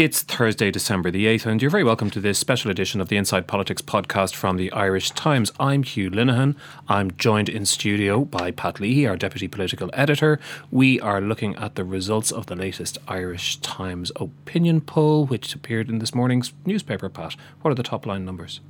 It's Thursday, December the 8th, and you're very welcome to this special edition of the Inside Politics podcast from the Irish Times. I'm Hugh Linehan. I'm joined in studio by Pat Leahy, our deputy political editor. We are looking at the results of the latest Irish Times opinion poll, which appeared in this morning's newspaper, Pat. What are the top line numbers?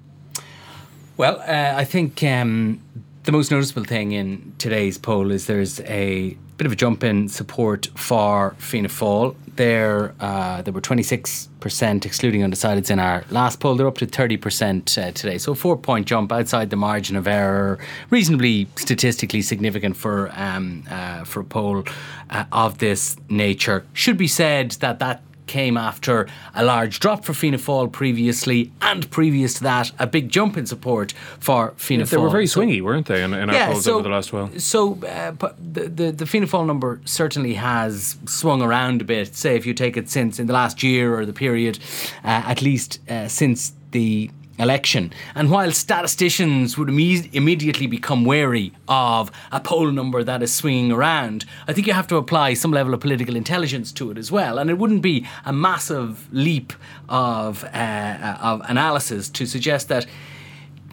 Well, uh, I think um, the most noticeable thing in today's poll is there's a bit of a jump in support for Fianna Fáil. There, uh, there were 26% excluding undecideds in our last poll. They're up to 30% uh, today. So, a four point jump outside the margin of error, reasonably statistically significant for, um, uh, for a poll uh, of this nature. Should be said that that came after a large drop for Fianna Fáil previously, and previous to that, a big jump in support for Fianna Fáil. They were very swingy, weren't they, in, in yeah, our polls so, over the last while? So, uh, the, the, the Fianna Fáil number certainly has swung around a bit. Say, if you take it since in the last year or the period, uh, at least uh, since the election. And while statisticians would imme- immediately become wary of a poll number that is swinging around, I think you have to apply some level of political intelligence to it as well. And it wouldn't be a massive leap of, uh, of analysis to suggest that,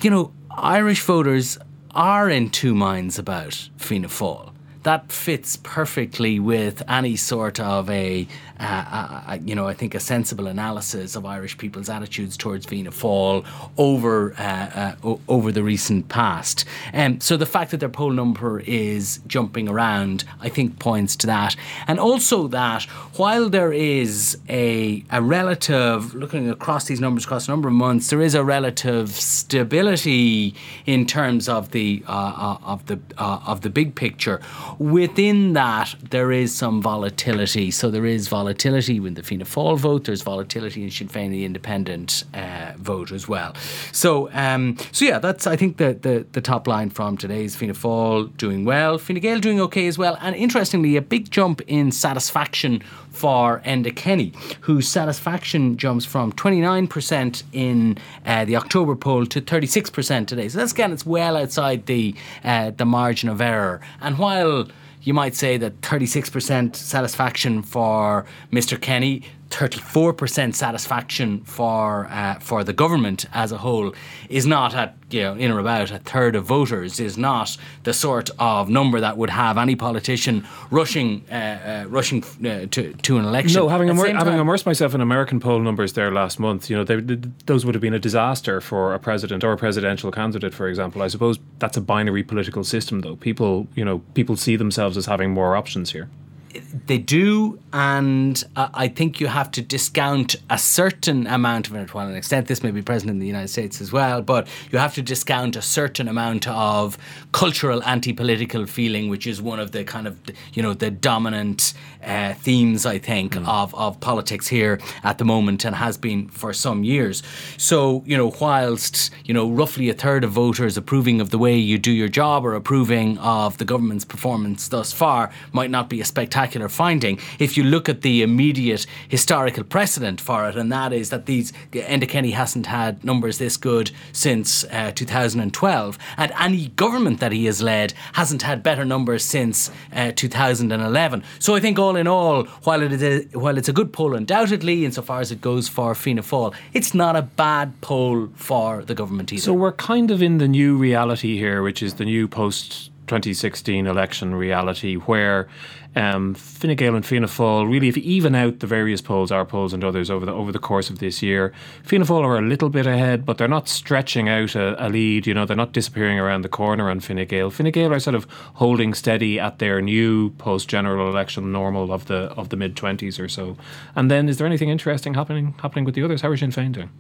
you know, Irish voters are in two minds about Fianna Fáil that fits perfectly with any sort of a, uh, a, you know, I think a sensible analysis of Irish people's attitudes towards Fianna Fáil over uh, uh, over the recent past. Um, so the fact that their poll number is jumping around, I think, points to that, and also that while there is a a relative looking across these numbers across a number of months, there is a relative stability in terms of the uh, uh, of the uh, of the big picture Within that, there is some volatility. So there is volatility with the Fianna Fáil vote. There's volatility in Sinn Féin, the independent uh, vote as well. So, um, so yeah, that's I think the, the the top line from today's Fianna Fáil doing well, Fine Gael doing okay as well, and interestingly, a big jump in satisfaction for Enda Kenny, whose satisfaction jumps from 29% in uh, the October poll to 36% today. So that's again, it's well outside the uh, the margin of error. And while you might say that 36% satisfaction for Mr. Kenny, 34% satisfaction for uh, for the government as a whole is not at you know in or about a third of voters is not the sort of number that would have any politician rushing uh, uh, rushing uh, to to an election. No, having immer- having immersed myself in American poll numbers there last month, you know, they, they, those would have been a disaster for a president or a presidential candidate, for example. I suppose that's a binary political system, though. People, you know, people see themselves as having more options here they do, and uh, I think you have to discount a certain amount of it. To an extent, this may be present in the United States as well, but you have to discount a certain amount of cultural anti-political feeling, which is one of the kind of you know the dominant uh, themes I think mm. of of politics here at the moment, and has been for some years. So you know, whilst you know roughly a third of voters approving of the way you do your job or approving of the government's performance thus far might not be a spectacular spectacular finding if you look at the immediate historical precedent for it, and that is that these Kenny hasn't had numbers this good since uh, 2012, and any government that he has led hasn't had better numbers since uh, 2011. So I think all in all, while it is a, while it's a good poll undoubtedly, insofar as it goes for Fianna Fáil, it's not a bad poll for the government either. So we're kind of in the new reality here, which is the new post 2016 election reality where um, Fine Gael and Fianna Fáil really, if you even out the various polls, our polls and others over the over the course of this year, Fianna Fáil are a little bit ahead, but they're not stretching out a, a lead. You know, they're not disappearing around the corner on Fine Gael. Fine Gael are sort of holding steady at their new post general election normal of the of the mid twenties or so. And then, is there anything interesting happening happening with the others? How are Sinn Féin doing?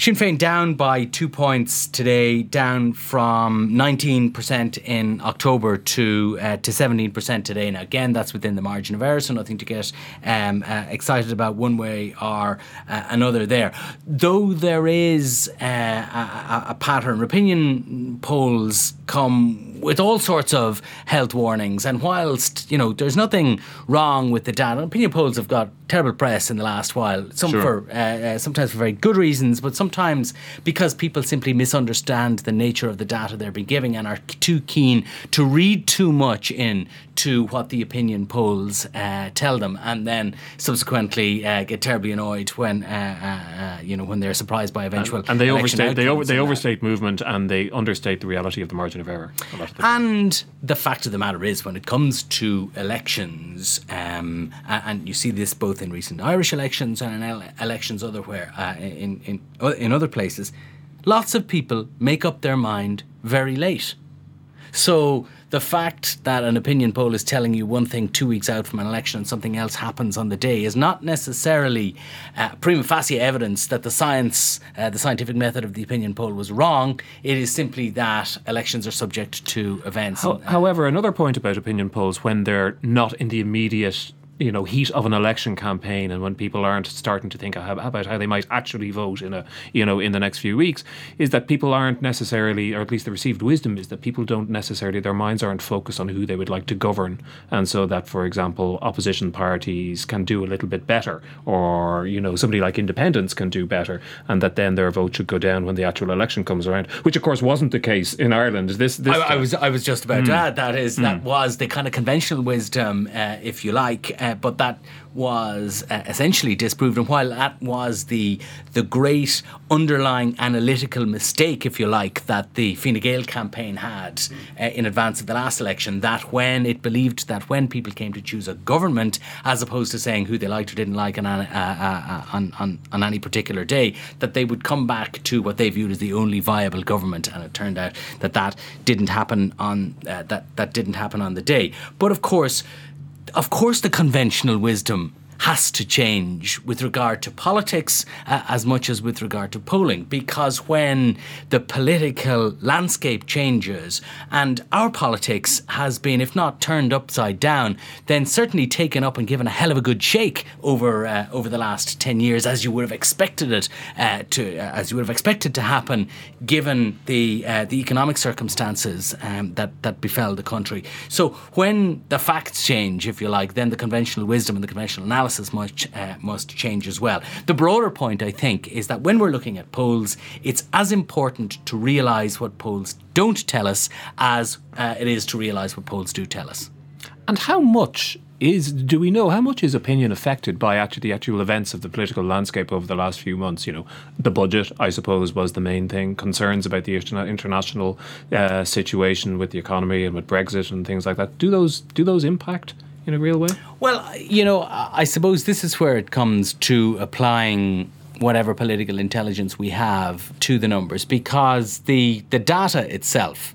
Sinn Féin down by two points today, down from 19% in October to uh, to 17% today. Now, again, that's within the margin of error, so nothing to get um, uh, excited about one way or uh, another there. Though there is uh, a, a pattern, opinion polls come with all sorts of health warnings. And whilst, you know, there's nothing wrong with the data, opinion polls have got terrible press in the last while. Some sure. for uh, uh, sometimes for very good reasons, but sometimes because people simply misunderstand the nature of the data they're being giving and are too keen to read too much in to what the opinion polls uh, tell them, and then subsequently uh, get terribly annoyed when uh, uh, you know when they're surprised by eventual and they overstate they over, they and that. overstate movement and they understate the reality of the margin of error. And the fact of the matter is, when it comes to elections, um, and you see this both in recent Irish elections and in elections elsewhere, uh, in in in other places, lots of people make up their mind very late. So the fact that an opinion poll is telling you one thing two weeks out from an election and something else happens on the day is not necessarily uh, prima facie evidence that the science, uh, the scientific method of the opinion poll was wrong. It is simply that elections are subject to events. How- and, uh, However, another point about opinion polls when they're not in the immediate you know heat of an election campaign and when people aren't starting to think about how they might actually vote in a you know in the next few weeks is that people aren't necessarily or at least the received wisdom is that people don't necessarily their minds aren't focused on who they would like to govern. And so that for example opposition parties can do a little bit better or you know somebody like independents can do better and that then their vote should go down when the actual election comes around which of course wasn't the case in Ireland. This this I, I was I was just about to add that is that was the kind of conventional wisdom, uh, if you like, uh, but that was uh, essentially disproved. And while that was the the great underlying analytical mistake, if you like, that the Fine Gael campaign had uh, in advance of the last election, that when it believed that when people came to choose a government, as opposed to saying who they liked or didn't like on uh, uh, on, on on any particular day, that they would come back to what they viewed as the only viable government, and it turned out that that didn't happen on uh, that that didn't happen on the day. But of course, of course, the conventional wisdom has to change with regard to politics uh, as much as with regard to polling. Because when the political landscape changes and our politics has been if not turned upside down then certainly taken up and given a hell of a good shake over uh, over the last 10 years as you would have expected it uh, to uh, as you would have expected to happen given the uh, the economic circumstances um, that that befell the country. So when the facts change if you like then the conventional wisdom and the conventional analysis must uh, must change as well the broader point i think is that when we're looking at polls it's as important to realize what polls don't tell us as uh, it is to realize what polls do tell us And how much is do we know how much is opinion affected by actually the actual events of the political landscape over the last few months? You know, the budget, I suppose, was the main thing. Concerns about the international uh, situation with the economy and with Brexit and things like that. Do those do those impact in a real way? Well, you know, I suppose this is where it comes to applying whatever political intelligence we have to the numbers because the the data itself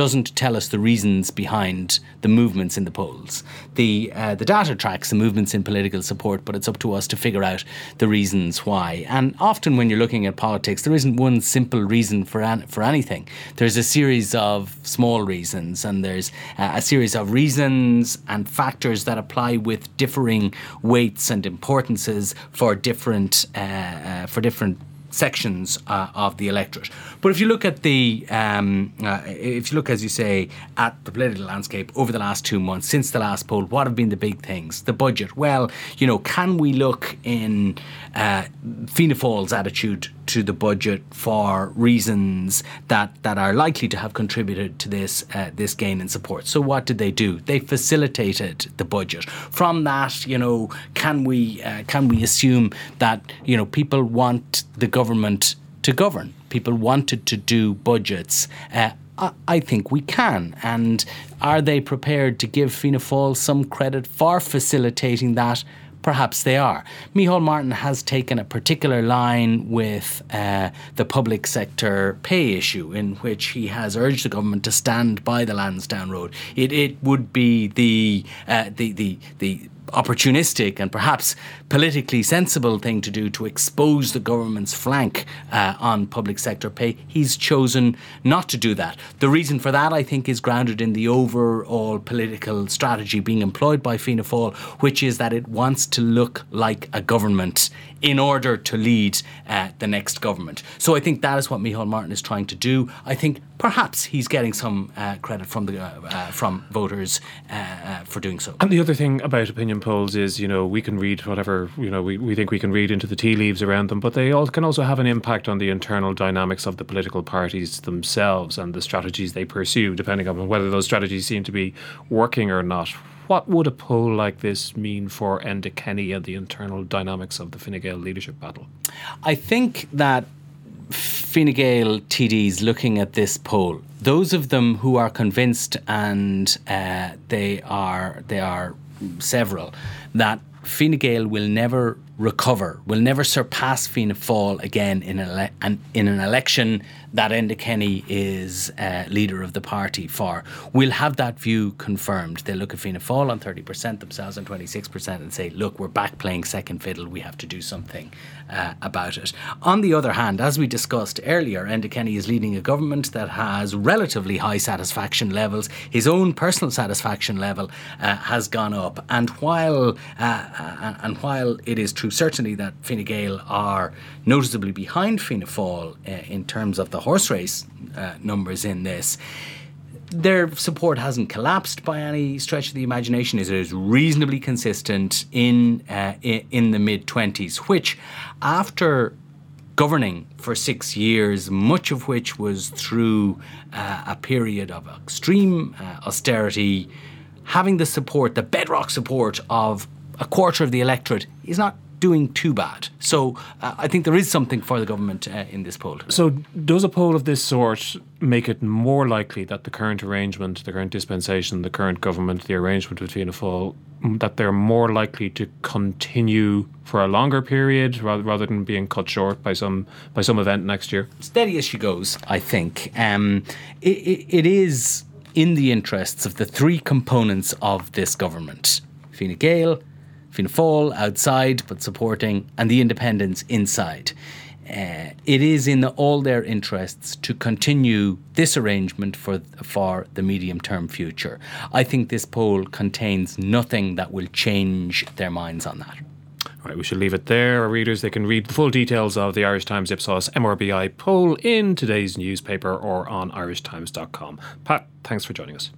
doesn't tell us the reasons behind the movements in the polls. The uh, the data tracks the movements in political support, but it's up to us to figure out the reasons why. And often, when you're looking at politics, there isn't one simple reason for an, for anything. There's a series of small reasons, and there's uh, a series of reasons and factors that apply with differing weights and importances for different uh, uh, for different sections uh, of the electorate. But if you look at the, um, uh, if you look, as you say, at the political landscape over the last two months since the last poll, what have been the big things? The budget. Well, you know, can we look in uh, Fianna Fáil's attitude to the budget for reasons that, that are likely to have contributed to this uh, this gain in support? So what did they do? They facilitated the budget. From that, you know, can we uh, can we assume that you know people want the government to govern? People wanted to do budgets. Uh, I- I think we can. And are they prepared to give Fianna Fáil some credit for facilitating that? Perhaps they are. Micheál Martin has taken a particular line with uh, the public sector pay issue, in which he has urged the government to stand by the Lansdowne Road. It, it would be the, uh, the, the, the opportunistic and perhaps politically sensible thing to do to expose the government's flank uh, on public sector pay. He's chosen not to do that. The reason for that, I think, is grounded in the overall political strategy being employed by Fianna Fáil, which is that it wants to look like a government in order to lead uh, the next government. So I think that is what Micheál Martin is trying to do. I think perhaps he's getting some uh, credit from the uh, uh from voters uh, uh, for doing so. And the other thing about opinion polls is, you know, we can read whatever you know we, we think we can read into the tea leaves around them, but they all can also have an impact on the internal dynamics of the political parties themselves and the strategies they pursue, depending on whether those strategies seem to be working or not what would a poll like this mean for Enda Kenny and the internal dynamics of the Fine Gael leadership battle? I think that Fine Gael TDs looking at this poll, those of them who are convinced, and uh, they are they are several, that Fine Gael will never recover, will never surpass Fianna Fáil again in, ele- an, in an election that Enda Kenny is uh, leader of the party for. We'll have that view confirmed. They'll look at Fianna Fáil on 30%, themselves on 26%, and say, look, we're back playing second fiddle. We have to do something uh, about it. On the other hand, as we discussed earlier, Enda Kenny is leading a government that has relatively high satisfaction levels. His own personal satisfaction level uh, has gone up. And while, uh, uh, and while it is true, certainly, that Fine Gael are noticeably behind Fianna Fáil uh, in terms of the horse race uh, numbers in this. Their support hasn't collapsed by any stretch of the imagination. It is reasonably consistent in uh, in the mid twenties, which, after governing for six years, much of which was through uh, a period of extreme uh, austerity, having the support, the bedrock support of a quarter of the electorate, is not doing too bad. So uh, I think there is something for the government uh, in this poll. So does a poll of this sort make it more likely that the current arrangement, the current dispensation, the current government, the arrangement with Fianna Fáil, that they're more likely to continue for a longer period rather, rather than being cut short by some by some event next year? Steady as she goes, I think. Um, it, it, it is in the interests of the three components of this government. Fine Gael, Fianna Fáil outside but supporting, and the independents inside. Uh, it is in the, all their interests to continue this arrangement for for the medium term future. I think this poll contains nothing that will change their minds on that. All right, we should leave it there. Our readers, they can read the full details of the Irish Times Ipsos MRBI poll in today's newspaper or on irishtimes.com. Pat, thanks for joining us.